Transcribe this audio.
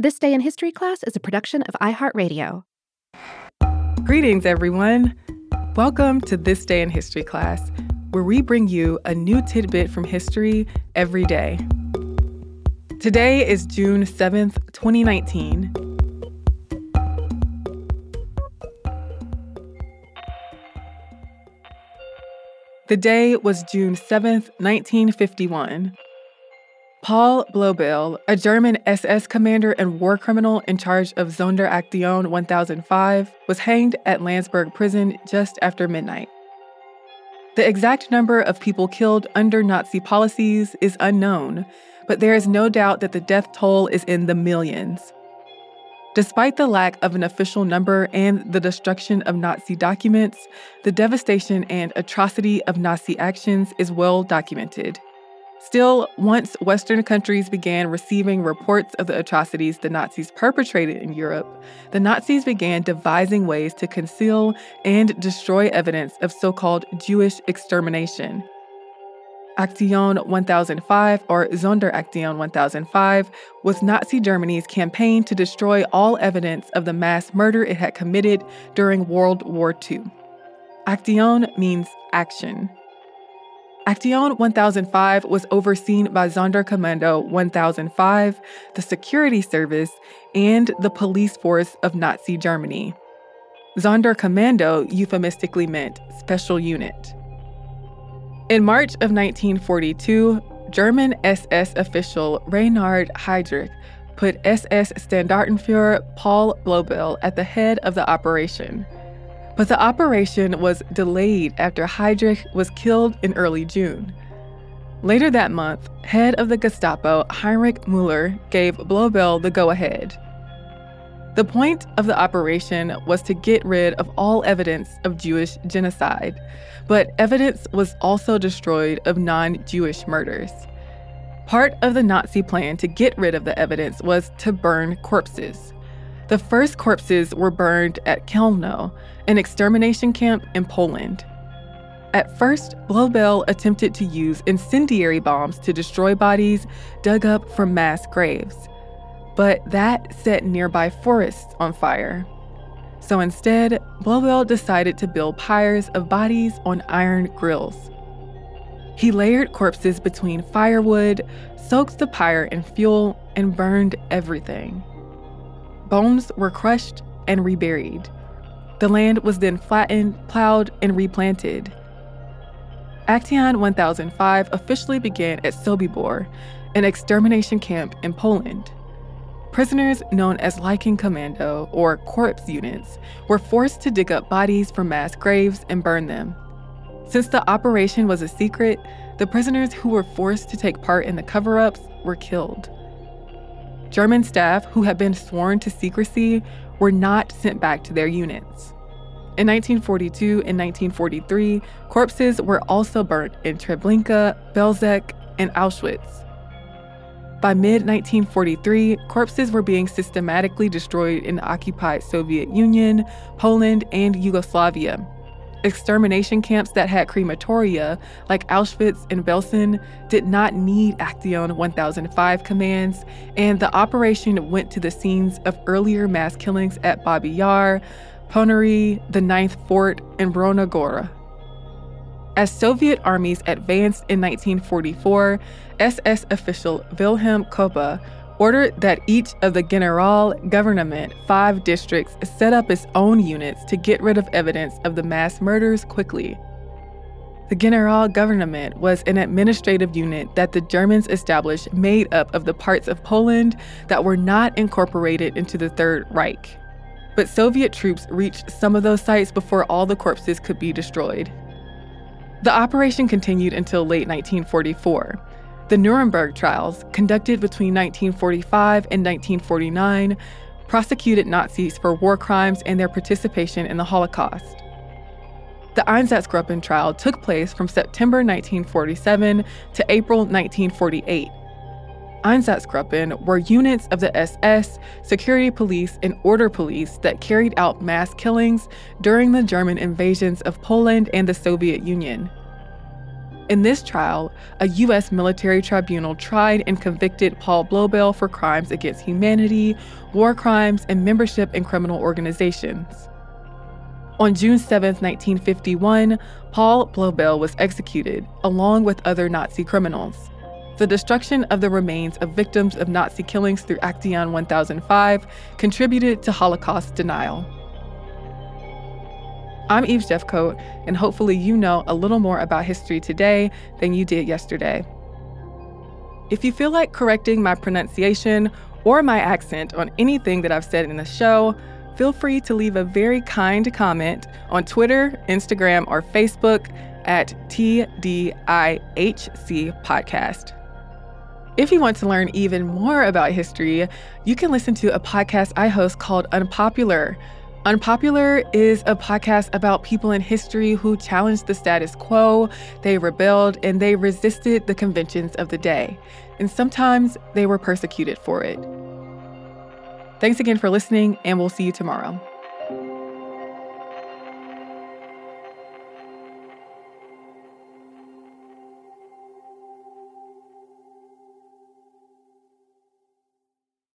This Day in History class is a production of iHeartRadio. Greetings, everyone. Welcome to This Day in History class, where we bring you a new tidbit from history every day. Today is June 7th, 2019. The day was June 7th, 1951. Paul Blobel, a German SS commander and war criminal in charge of Sonderaktion 1005, was hanged at Landsberg prison just after midnight. The exact number of people killed under Nazi policies is unknown, but there is no doubt that the death toll is in the millions. Despite the lack of an official number and the destruction of Nazi documents, the devastation and atrocity of Nazi actions is well documented. Still, once Western countries began receiving reports of the atrocities the Nazis perpetrated in Europe, the Nazis began devising ways to conceal and destroy evidence of so called Jewish extermination. Aktion 1005, or Sonderaktion 1005, was Nazi Germany's campaign to destroy all evidence of the mass murder it had committed during World War II. Aktion means action. Aktion 1005 was overseen by Sonderkommando 1005, the security service, and the police force of Nazi Germany. Sonderkommando euphemistically meant special unit. In March of 1942, German SS official Reinhard Heydrich put SS Standartenführer Paul Blobel at the head of the operation. But the operation was delayed after Heydrich was killed in early June. Later that month, head of the Gestapo Heinrich Müller gave Blobel the go ahead. The point of the operation was to get rid of all evidence of Jewish genocide, but evidence was also destroyed of non Jewish murders. Part of the Nazi plan to get rid of the evidence was to burn corpses. The first corpses were burned at Chełmno, an extermination camp in Poland. At first, Blobel attempted to use incendiary bombs to destroy bodies dug up from mass graves. But that set nearby forests on fire. So instead, Blobel decided to build pyres of bodies on iron grills. He layered corpses between firewood, soaked the pyre in fuel, and burned everything. Bones were crushed and reburied. The land was then flattened, plowed, and replanted. Aktion 1005 officially began at Sobibor, an extermination camp in Poland. Prisoners known as Leichen Kommando, or corpse units, were forced to dig up bodies from mass graves and burn them. Since the operation was a secret, the prisoners who were forced to take part in the cover ups were killed. German staff who had been sworn to secrecy were not sent back to their units. In 1942 and 1943, corpses were also burnt in Treblinka, Belzec, and Auschwitz. By mid 1943, corpses were being systematically destroyed in occupied Soviet Union, Poland, and Yugoslavia, Extermination camps that had crematoria, like Auschwitz and Belsen, did not need Aktion 1005 commands, and the operation went to the scenes of earlier mass killings at Babi Yar, Ponary, the Ninth Fort, and Brona Gora. As Soviet armies advanced in 1944, SS official Wilhelm Koppe ordered that each of the General Government five districts set up its own units to get rid of evidence of the mass murders quickly. The General Government was an administrative unit that the Germans established made up of the parts of Poland that were not incorporated into the Third Reich. But Soviet troops reached some of those sites before all the corpses could be destroyed. The operation continued until late 1944. The Nuremberg trials, conducted between 1945 and 1949, prosecuted Nazis for war crimes and their participation in the Holocaust. The Einsatzgruppen trial took place from September 1947 to April 1948. Einsatzgruppen were units of the SS, security police, and order police that carried out mass killings during the German invasions of Poland and the Soviet Union. In this trial, a U.S. military tribunal tried and convicted Paul Blobel for crimes against humanity, war crimes, and membership in criminal organizations. On June 7, 1951, Paul Blobel was executed, along with other Nazi criminals. The destruction of the remains of victims of Nazi killings through Aktion 1005 contributed to Holocaust denial. I'm Eve Jeffcoat, and hopefully you know a little more about history today than you did yesterday. If you feel like correcting my pronunciation or my accent on anything that I've said in the show, feel free to leave a very kind comment on Twitter, Instagram, or Facebook at TDIHC Podcast. If you want to learn even more about history, you can listen to a podcast I host called Unpopular Unpopular is a podcast about people in history who challenged the status quo, they rebelled, and they resisted the conventions of the day. And sometimes they were persecuted for it. Thanks again for listening, and we'll see you tomorrow.